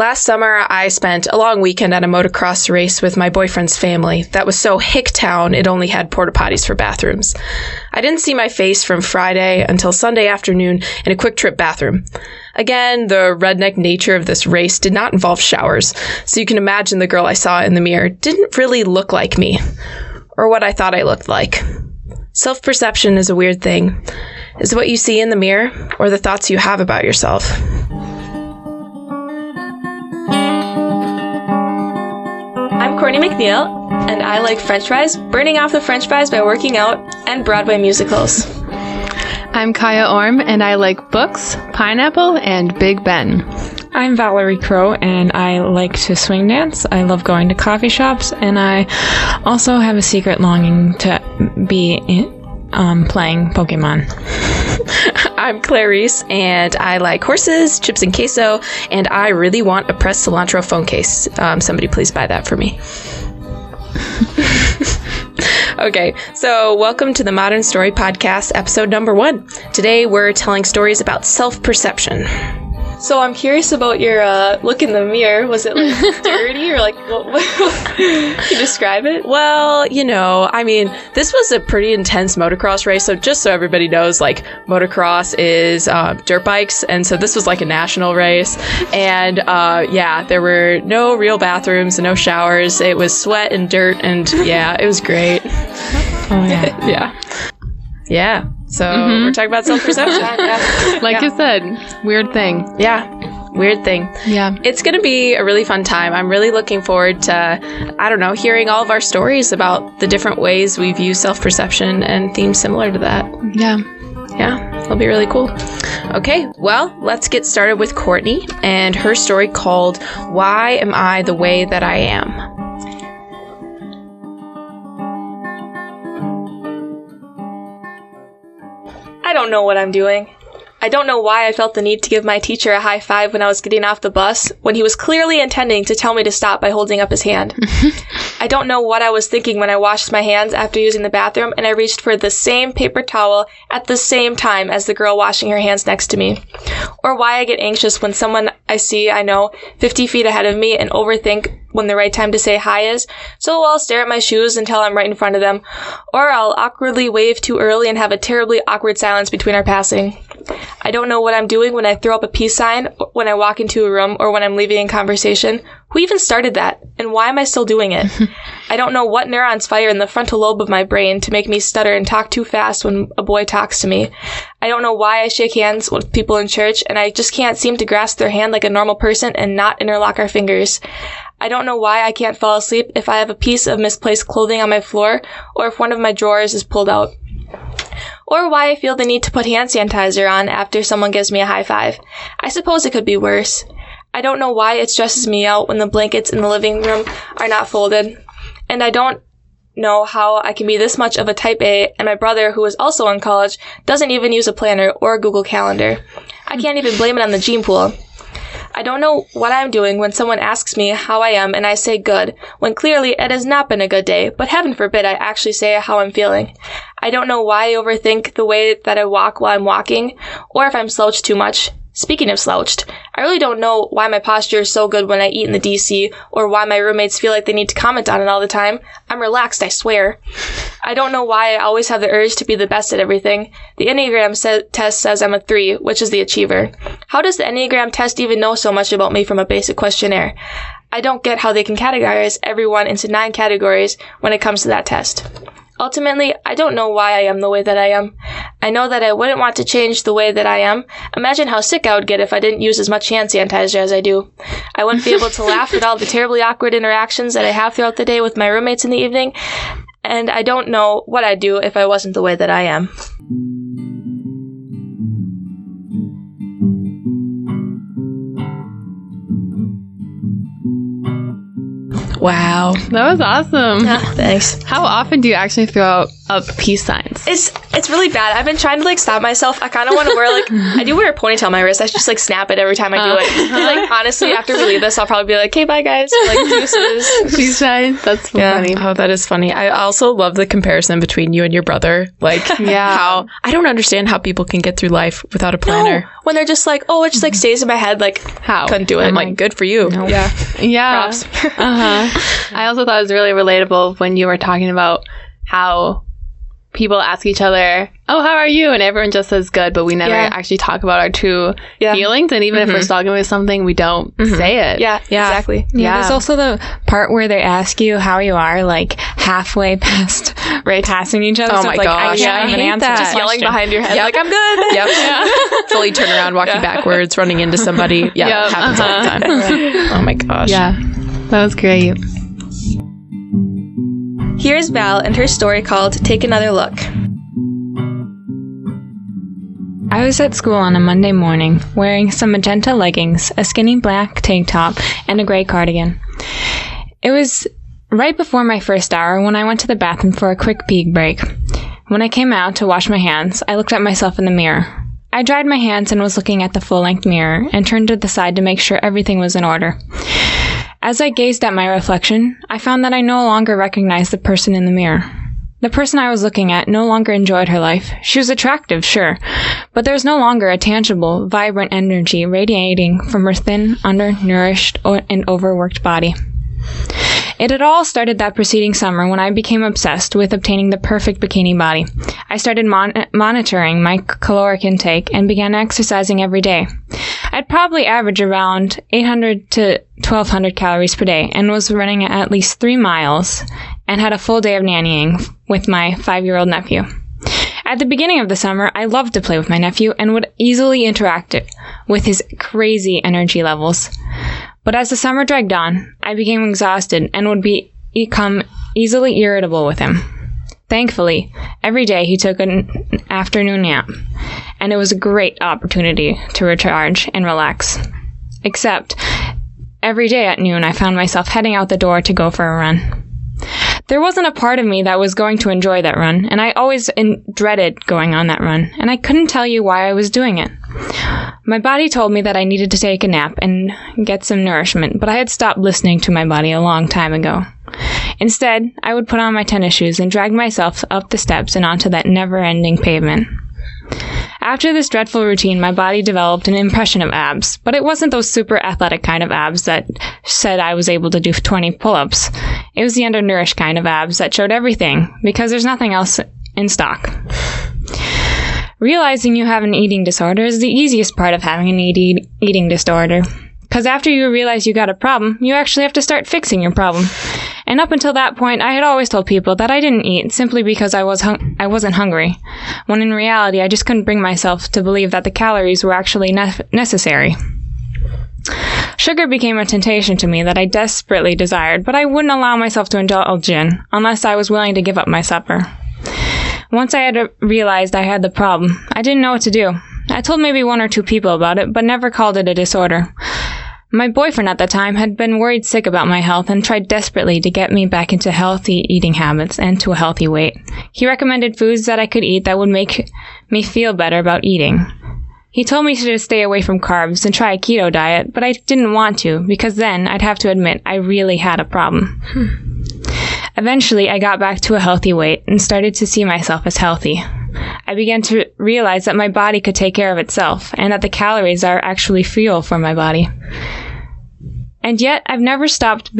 Last summer, I spent a long weekend at a motocross race with my boyfriend's family that was so hick town it only had porta potties for bathrooms. I didn't see my face from Friday until Sunday afternoon in a quick trip bathroom. Again, the redneck nature of this race did not involve showers, so you can imagine the girl I saw in the mirror didn't really look like me, or what I thought I looked like. Self perception is a weird thing. Is what you see in the mirror, or the thoughts you have about yourself? Courtney McNeil, and I like french fries, burning off the french fries by working out, and Broadway musicals. I'm Kaya Orm, and I like books, pineapple, and Big Ben. I'm Valerie Crow, and I like to swing dance. I love going to coffee shops, and I also have a secret longing to be in, um, playing Pokemon. I'm Clarice, and I like horses, chips and queso, and I really want a pressed cilantro phone case. Um, somebody please buy that for me. okay, so welcome to the Modern Story Podcast, episode number one. Today we're telling stories about self perception. So I'm curious about your uh, look in the mirror. Was it like dirty or like what? what can you describe it? Well, you know, I mean, this was a pretty intense motocross race. So just so everybody knows, like motocross is uh, dirt bikes, and so this was like a national race. And uh, yeah, there were no real bathrooms and no showers. It was sweat and dirt, and yeah, it was great. Oh yeah, yeah, yeah. So mm-hmm. we're talking about self perception. Like Yeah. you said, weird thing. yeah, weird thing. Yeah. It's going to be a really fun time. I'm really looking forward to, I don't know, hearing all of our stories about the different ways we view self perception and themes similar to that. Yeah. Yeah, it'll be really cool. Okay, well, let's get started with Courtney and her story called Why Am I the Way That I Am? Don't know what I'm doing. I don't know why I felt the need to give my teacher a high five when I was getting off the bus, when he was clearly intending to tell me to stop by holding up his hand. I don't know what I was thinking when I washed my hands after using the bathroom and I reached for the same paper towel at the same time as the girl washing her hands next to me. Or why I get anxious when someone I see I know 50 feet ahead of me and overthink when the right time to say hi is, so I'll stare at my shoes until I'm right in front of them, or I'll awkwardly wave too early and have a terribly awkward silence between our passing. I don't know what I'm doing when I throw up a peace sign, when I walk into a room, or when I'm leaving a conversation. Who even started that? And why am I still doing it? I don't know what neurons fire in the frontal lobe of my brain to make me stutter and talk too fast when a boy talks to me. I don't know why I shake hands with people in church, and I just can't seem to grasp their hand like a normal person and not interlock our fingers. I don't know why I can't fall asleep if I have a piece of misplaced clothing on my floor, or if one of my drawers is pulled out or why I feel the need to put hand sanitizer on after someone gives me a high five. I suppose it could be worse. I don't know why it stresses me out when the blankets in the living room are not folded. And I don't know how I can be this much of a type A and my brother, who is also in college, doesn't even use a planner or a Google Calendar. I can't even blame it on the gene pool. I don't know what I'm doing when someone asks me how I am and I say good, when clearly it has not been a good day, but heaven forbid I actually say how I'm feeling. I don't know why I overthink the way that I walk while I'm walking, or if I'm slouched too much. Speaking of slouched, I really don't know why my posture is so good when I eat in the DC, or why my roommates feel like they need to comment on it all the time. I'm relaxed, I swear. I don't know why I always have the urge to be the best at everything. The Enneagram test says I'm a 3, which is the achiever. How does the Enneagram test even know so much about me from a basic questionnaire? I don't get how they can categorize everyone into nine categories when it comes to that test. Ultimately, I don't know why I am the way that I am. I know that I wouldn't want to change the way that I am. Imagine how sick I would get if I didn't use as much hand sanitizer as I do. I wouldn't be able to laugh at all the terribly awkward interactions that I have throughout the day with my roommates in the evening. And I don't know what I'd do if I wasn't the way that I am. Wow. That was awesome. Ah, thanks. How often do you actually throw up peace signs? It's It's really bad. I've been trying to like stop myself. I kind of want to wear like I do wear a ponytail on my wrist. I just like snap it every time I do it. Uh-huh. like honestly, after we leave this, I'll probably be like, "Okay, bye guys." Like deuces. She's shy. That's funny. Oh, that is funny. I also love the comparison between you and your brother. Like, Yeah. how I don't understand how people can get through life without a planner. No, when they're just like, "Oh, it just like stays in my head." Like How? Couldn't do it. I'm like, good for you. yeah, Yeah. props. Uh-huh. I also thought it was really relatable when you were talking about how people ask each other, "Oh, how are you?" and everyone just says good, but we never Yeah. actually talk about our true Yeah. feelings. And even if we're mm-hmm. struggling with something, we don't mm-hmm. say it. yeah, Yeah. exactly. Yeah, Yeah. there's also the part where they ask you how you are, like halfway past Right. passing each other. Oh so my it's like, gosh. I Yeah, can't I even hate answer that. Just Yelling behind your head, Yep. like I'm good. Yep. Fully turn around, walking backwards, running into somebody. Yeah, Yep. it happens all the uh-huh. time. Oh my gosh. Yeah. That was great. Here's Val and her story called "Take Another Look." I was at school on a Monday morning wearing some magenta leggings, a skinny black tank top, and a gray cardigan. It was right before my first hour when I went to the bathroom for a quick pee break. When I came out to wash my hands, I looked at myself in the mirror. I dried my hands and was looking at the full length mirror and turned to the side to make sure everything was in order. As I gazed at my reflection, I found that I no longer recognized the person in the mirror. The person I was looking at no longer enjoyed her life. She was attractive, sure, but there was no longer a tangible, vibrant energy radiating from her thin, undernourished, and overworked body. It had all started that preceding summer when I became obsessed with obtaining the perfect bikini body. I started mon- monitoring my caloric intake and began exercising every day. I'd probably average around 800 to 1200 calories per day and was running at least three miles and had a full day of nannying with my five year old nephew. At the beginning of the summer, I loved to play with my nephew and would easily interact with his crazy energy levels. But as the summer dragged on, I became exhausted and would be, become easily irritable with him. Thankfully, every day he took an afternoon nap, and it was a great opportunity to recharge and relax. Except, every day at noon, I found myself heading out the door to go for a run. There wasn't a part of me that was going to enjoy that run, and I always in- dreaded going on that run, and I couldn't tell you why I was doing it. My body told me that I needed to take a nap and get some nourishment, but I had stopped listening to my body a long time ago. Instead, I would put on my tennis shoes and drag myself up the steps and onto that never ending pavement. After this dreadful routine, my body developed an impression of abs, but it wasn't those super athletic kind of abs that said I was able to do 20 pull ups. It was the undernourished kind of abs that showed everything, because there's nothing else in stock. Realizing you have an eating disorder is the easiest part of having an eat- eating disorder. Because after you realize you got a problem, you actually have to start fixing your problem. And up until that point, I had always told people that I didn't eat simply because I was hung- I wasn't hungry, when in reality I just couldn't bring myself to believe that the calories were actually ne- necessary. Sugar became a temptation to me that I desperately desired, but I wouldn't allow myself to indulge in unless I was willing to give up my supper. Once I had realized I had the problem, I didn't know what to do. I told maybe one or two people about it, but never called it a disorder. My boyfriend at the time had been worried sick about my health and tried desperately to get me back into healthy eating habits and to a healthy weight. He recommended foods that I could eat that would make me feel better about eating. He told me to just stay away from carbs and try a keto diet, but I didn't want to because then I'd have to admit I really had a problem. Hmm. Eventually, I got back to a healthy weight and started to see myself as healthy. I began to realize that my body could take care of itself and that the calories are actually fuel for my body. And yet, I've never stopped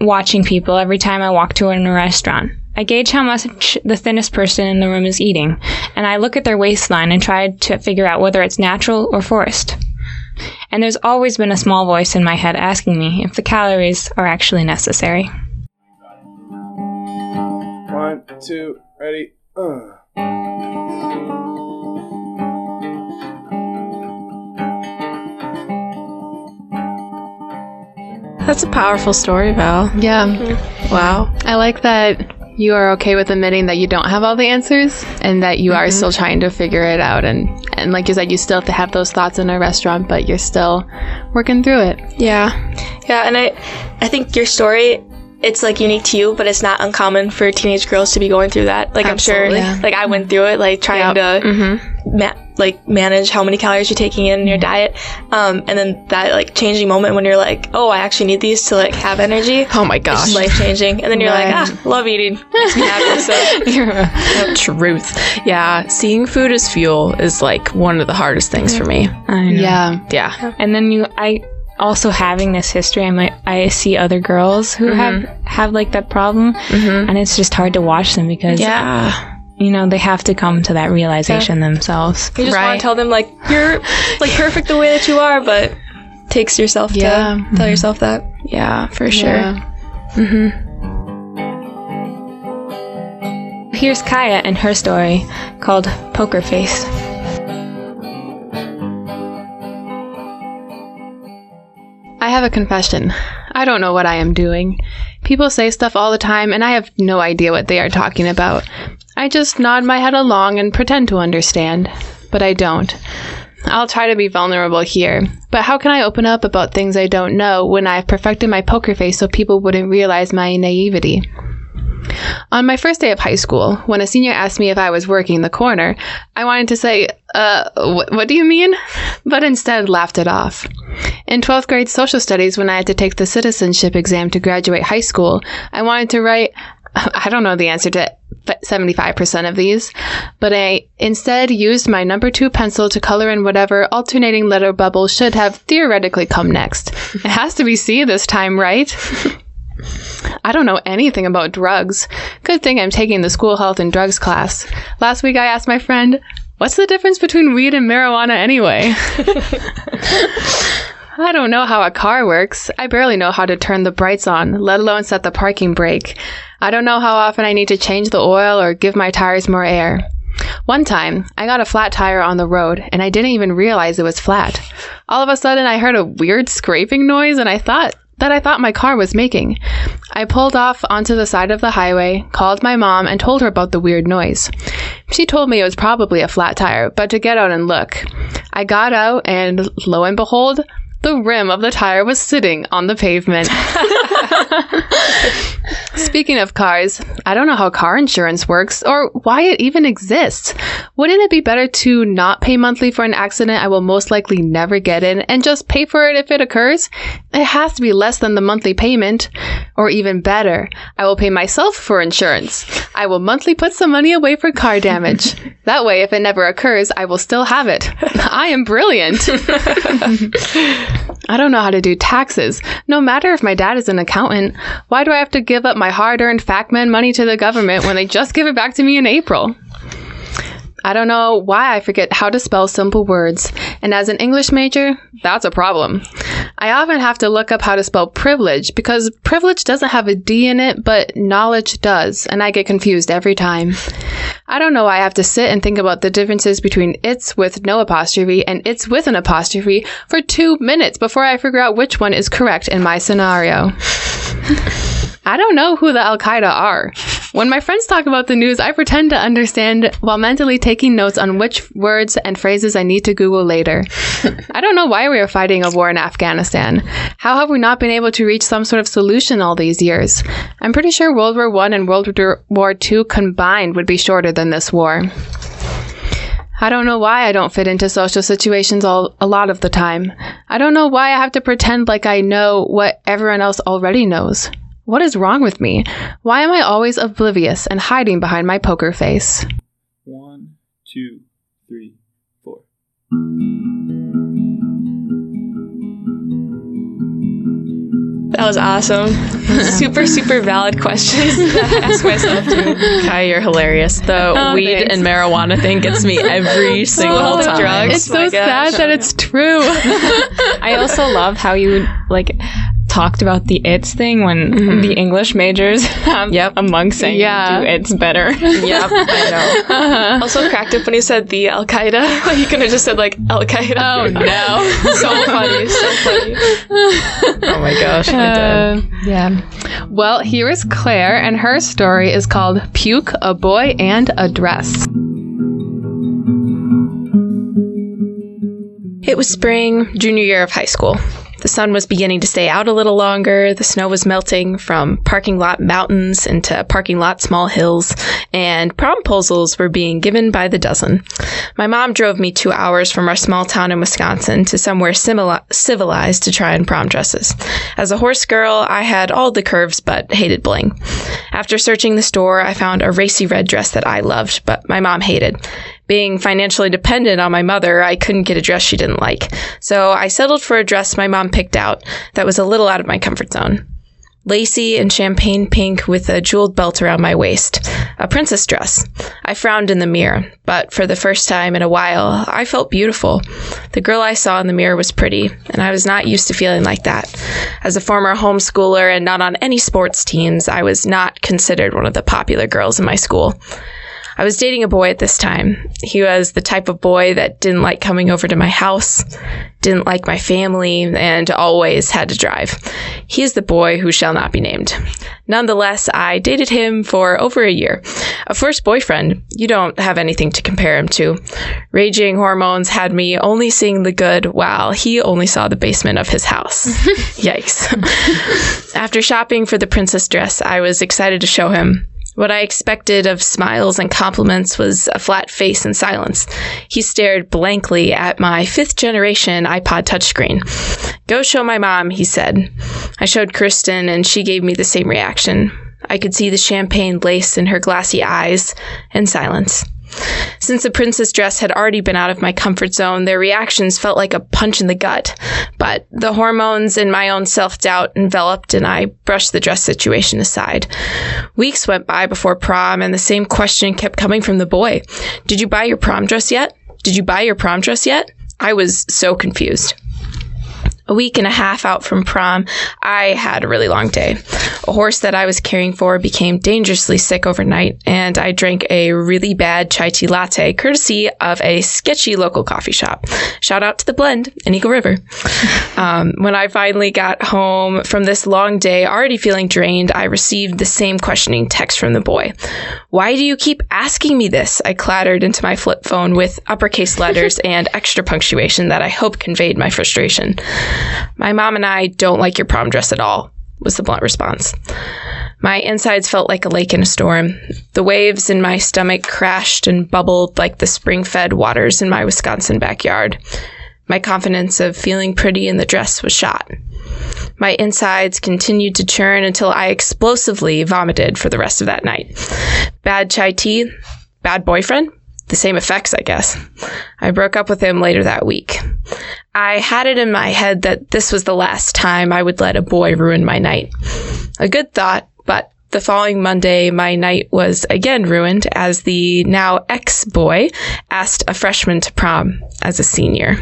watching people every time I walk to a restaurant. I gauge how much the thinnest person in the room is eating, and I look at their waistline and try to figure out whether it's natural or forced. And there's always been a small voice in my head asking me if the calories are actually necessary. One, two, ready. Uh. That's a powerful story, Val. Yeah. Mm-hmm. Wow. I like that you are okay with admitting that you don't have all the answers and that you are mm-hmm. still trying to figure it out and and like you said you still have to have those thoughts in a restaurant but you're still working through it. Yeah. Yeah, and I I think your story it's like unique to you, but it's not uncommon for teenage girls to be going through that. Like Absolutely. I'm sure, like I went through it, like trying Yep. to ma- like manage how many calories you're taking in your diet, um, and then that like changing moment when you're like, oh, I actually need these to like have energy. Oh my gosh. Life changing, and then you're like, Right. ah, love eating, happy. So Truth. Yeah, seeing food as fuel is like one of the hardest things for me. I know. Yeah. Yeah. And then you, I also having this history, I might, I see other girls who mm-hmm. have have like that problem, mm-hmm. and it's just hard to watch them because Yeah. you know they have to come to that realization themselves. you just Right. want to tell them like you're like perfect the way that you are, but takes yourself Yeah. to tell mm-hmm. yourself that. Yeah, for sure. Yeah. Here's Kaya and her story called Poker Face. I have a confession. I don't know what I am doing. People say stuff all the time, and I have no idea what they are talking about. I just nod my head along and pretend to understand, but I don't. I'll try to be vulnerable here, but how can I open up about things I don't know when I've perfected my poker face so people wouldn't realize my naivety? On my first day of high school, when a senior asked me if I was working the corner, I wanted to say, uh, wh- what do you mean? But instead laughed it off. In 12th grade social studies, when I had to take the citizenship exam to graduate high school, I wanted to write, I don't know the answer to 75% of these, but I instead used my number two pencil to color in whatever alternating letter bubble should have theoretically come next. It has to be C this time, right? I don't know anything about drugs. Good thing I'm taking the school health and drugs class. Last week I asked my friend, What's the difference between weed and marijuana anyway? I don't know how a car works. I barely know how to turn the brights on, let alone set the parking brake. I don't know how often I need to change the oil or give my tires more air. One time, I got a flat tire on the road and I didn't even realize it was flat. All of a sudden, I heard a weird scraping noise and I thought that I thought my car was making. I pulled off onto the side of the highway, called my mom, and told her about the weird noise. She told me it was probably a flat tire, but to get out and look. I got out and lo and behold, the rim of the tire was sitting on the pavement. Speaking of cars, I don't know how car insurance works or why it even exists. Wouldn't it be better to not pay monthly for an accident I will most likely never get in and just pay for it if it occurs? It has to be less than the monthly payment. Or even better, I will pay myself for insurance. I will monthly put some money away for car damage. that way, if it never occurs, I will still have it. I am brilliant. I don't know how to do taxes. No matter if my dad is an accountant, why do I have to give up my hard earned FACMAN money to the government when they just give it back to me in April? I don't know why I forget how to spell simple words, and as an English major, that's a problem. I often have to look up how to spell privilege because privilege doesn't have a D in it, but knowledge does, and I get confused every time. I don't know why I have to sit and think about the differences between it's with no apostrophe and it's with an apostrophe for two minutes before I figure out which one is correct in my scenario. I don't know who the Al Qaeda are. When my friends talk about the news, I pretend to understand while mentally taking notes on which words and phrases I need to Google later. I don't know why we are fighting a war in Afghanistan. How have we not been able to reach some sort of solution all these years? I'm pretty sure World War One and World War II combined would be shorter than this war. I don't know why I don't fit into social situations all, a lot of the time. I don't know why I have to pretend like I know what everyone else already knows. What is wrong with me? Why am I always oblivious and hiding behind my poker face? One, two, three, four. That was awesome. super, super valid questions that I ask myself too. Kai, you're hilarious. The Oh, weed thanks. and marijuana thing gets me every single Oh, time. drugs. It's my so sad gosh. that it's true. I also love how you like talked about the it's thing when the English majors have Yep. among saying Yeah. do it's better. Yep, I know. Also cracked up when he said the Al Qaeda. he could have just said like Al Qaeda. oh no. so funny, so funny. Oh my gosh, I. Uh, yeah. Well, here is Claire, and her story is called Puke, a Boy, and a Dress. It was spring, junior year of high school. The sun was beginning to stay out a little longer. The snow was melting from parking lot mountains into parking lot small hills, and promposals were being given by the dozen. My mom drove me two hours from our small town in Wisconsin to somewhere civilized to try on prom dresses. As a horse girl, I had all the curves but hated bling. After searching the store, I found a racy red dress that I loved, but my mom hated. Being financially dependent on my mother, I couldn't get a dress she didn't like. So I settled for a dress my mom picked out that was a little out of my comfort zone. Lacy and champagne pink with a jeweled belt around my waist. A princess dress. I frowned in the mirror, but for the first time in a while, I felt beautiful. The girl I saw in the mirror was pretty, and I was not used to feeling like that. As a former homeschooler and not on any sports teams, I was not considered one of the popular girls in my school. I was dating a boy at this time. He was the type of boy that didn't like coming over to my house, didn't like my family, and always had to drive. He is the boy who shall not be named. Nonetheless, I dated him for over a year. A first boyfriend, you don't have anything to compare him to. Raging hormones had me only seeing the good while he only saw the basement of his house. Yikes. After shopping for the princess dress, I was excited to show him. What I expected of smiles and compliments was a flat face and silence. He stared blankly at my fifth generation iPod touchscreen. Go show my mom, he said. I showed Kristen, and she gave me the same reaction. I could see the champagne lace in her glassy eyes and silence. Since the princess dress had already been out of my comfort zone, their reactions felt like a punch in the gut. But the hormones and my own self doubt enveloped, and I brushed the dress situation aside. Weeks went by before prom, and the same question kept coming from the boy Did you buy your prom dress yet? Did you buy your prom dress yet? I was so confused. A week and a half out from prom, I had a really long day. A horse that I was caring for became dangerously sick overnight, and I drank a really bad chai tea latte courtesy of a sketchy local coffee shop. Shout out to the blend in Eagle River. Um, when I finally got home from this long day, already feeling drained, I received the same questioning text from the boy. Why do you keep asking me this? I clattered into my flip phone with uppercase letters and extra punctuation that I hope conveyed my frustration. My mom and I don't like your prom dress at all, was the blunt response. My insides felt like a lake in a storm. The waves in my stomach crashed and bubbled like the spring fed waters in my Wisconsin backyard. My confidence of feeling pretty in the dress was shot. My insides continued to churn until I explosively vomited for the rest of that night. Bad chai tea, bad boyfriend, the same effects, I guess. I broke up with him later that week. I had it in my head that this was the last time I would let a boy ruin my night. A good thought, but the following Monday, my night was again ruined as the now ex boy asked a freshman to prom as a senior.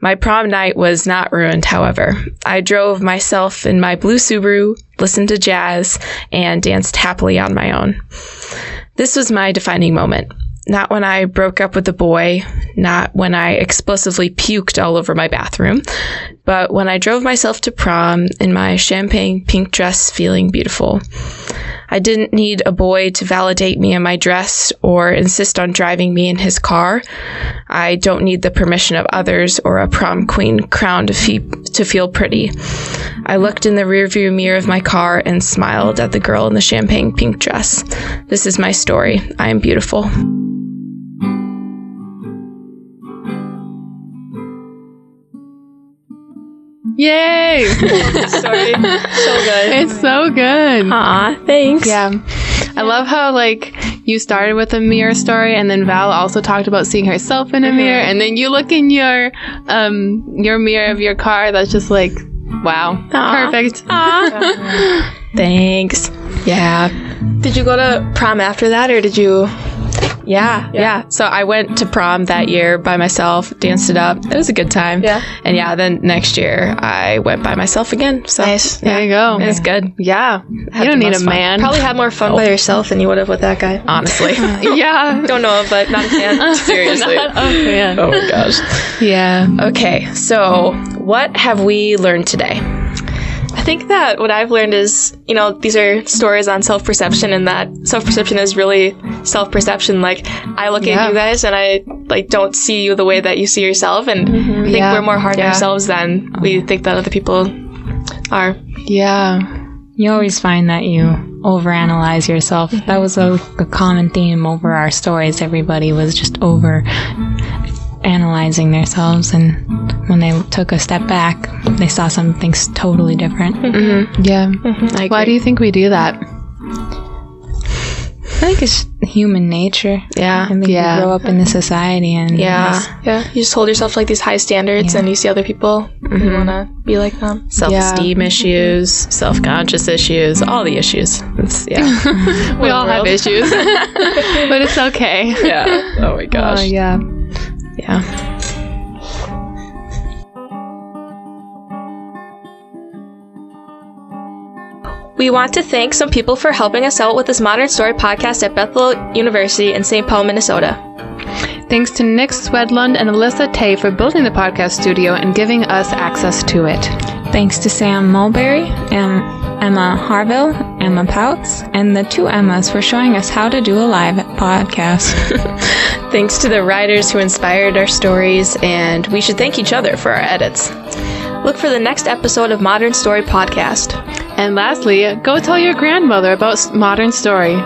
My prom night was not ruined, however. I drove myself in my blue Subaru, listened to jazz, and danced happily on my own. This was my defining moment. Not when I broke up with the boy, not when I explosively puked all over my bathroom, but when I drove myself to prom in my champagne pink dress feeling beautiful. I didn't need a boy to validate me in my dress or insist on driving me in his car. I don't need the permission of others or a prom queen crown to, to feel pretty. I looked in the rearview mirror of my car and smiled at the girl in the champagne pink dress. This is my story. I am beautiful. Yay! Sorry. so good. it's so good. Aw, thanks. Yeah. I love how like you started with a mirror story and then Val also talked about seeing herself in a mirror and then you look in your um your mirror of your car that's just like wow. Perfect. Thanks. Yeah. Did you go to prom after that, or did you? Yeah, yeah. So I went to prom that year by myself, danced it up. It was a good time. Yeah. And yeah, then next year I went by myself again. So Nice. There you go. it was good. Yeah. Had you don't need a fun. man. Probably had more fun by yourself than you would have with that guy. Honestly. yeah. Don't know him, but not a fan. Seriously. not, oh man. Oh my gosh. Yeah. Okay, so what have we learned today? I think that what I've learned is, you know, these are stories on self perception, and that self perception is really self perception. Like, I look Yeah. at you guys, and I like don't see you the way that you see yourself, and I think Mm-hmm. Yeah. we're more hard on Yeah. ourselves than we think that other people are. Yeah. You always find that you overanalyze yourself. That was a, a common theme over our stories. Everybody was just over analyzing themselves, and when they took a step back, they saw something s- totally different. Mm-hmm. Yeah. Mm-hmm. I Why do you think we do that? I think it's human nature. Yeah. I think Yeah. you grow up in this society, and Yeah. Yeah, you just hold yourself to like these high standards, and you see other people, and you want to be like them. Self esteem issues, self conscious issues, all the issues. It's, yeah. We all have issues, but it's okay. yeah. Oh my Oh, gosh. yeah. Yeah. We want to thank some people for helping us out with this Modern Story podcast at Bethel University in St. Paul, Minnesota. Thanks to Nick Swedlund and Alyssa Tay for building the podcast studio and giving us access to it. Thanks to Sam Mulberry, Em- Emma Harville, Emma Pouts, and the two Emmas for showing us how to do a live podcast. Thanks to the writers who inspired our stories, and we should thank each other for our edits. Look for the next episode of Modern Story podcast. And lastly, go tell your grandmother about Modern Story.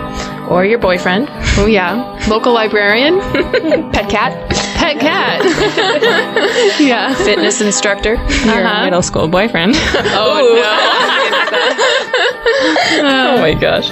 Or your boyfriend. Oh, yeah. Local librarian, Pet cat. pet cat. yeah. Fitness instructor. Your Uh-huh. middle school boyfriend. Oh, no. oh my gosh.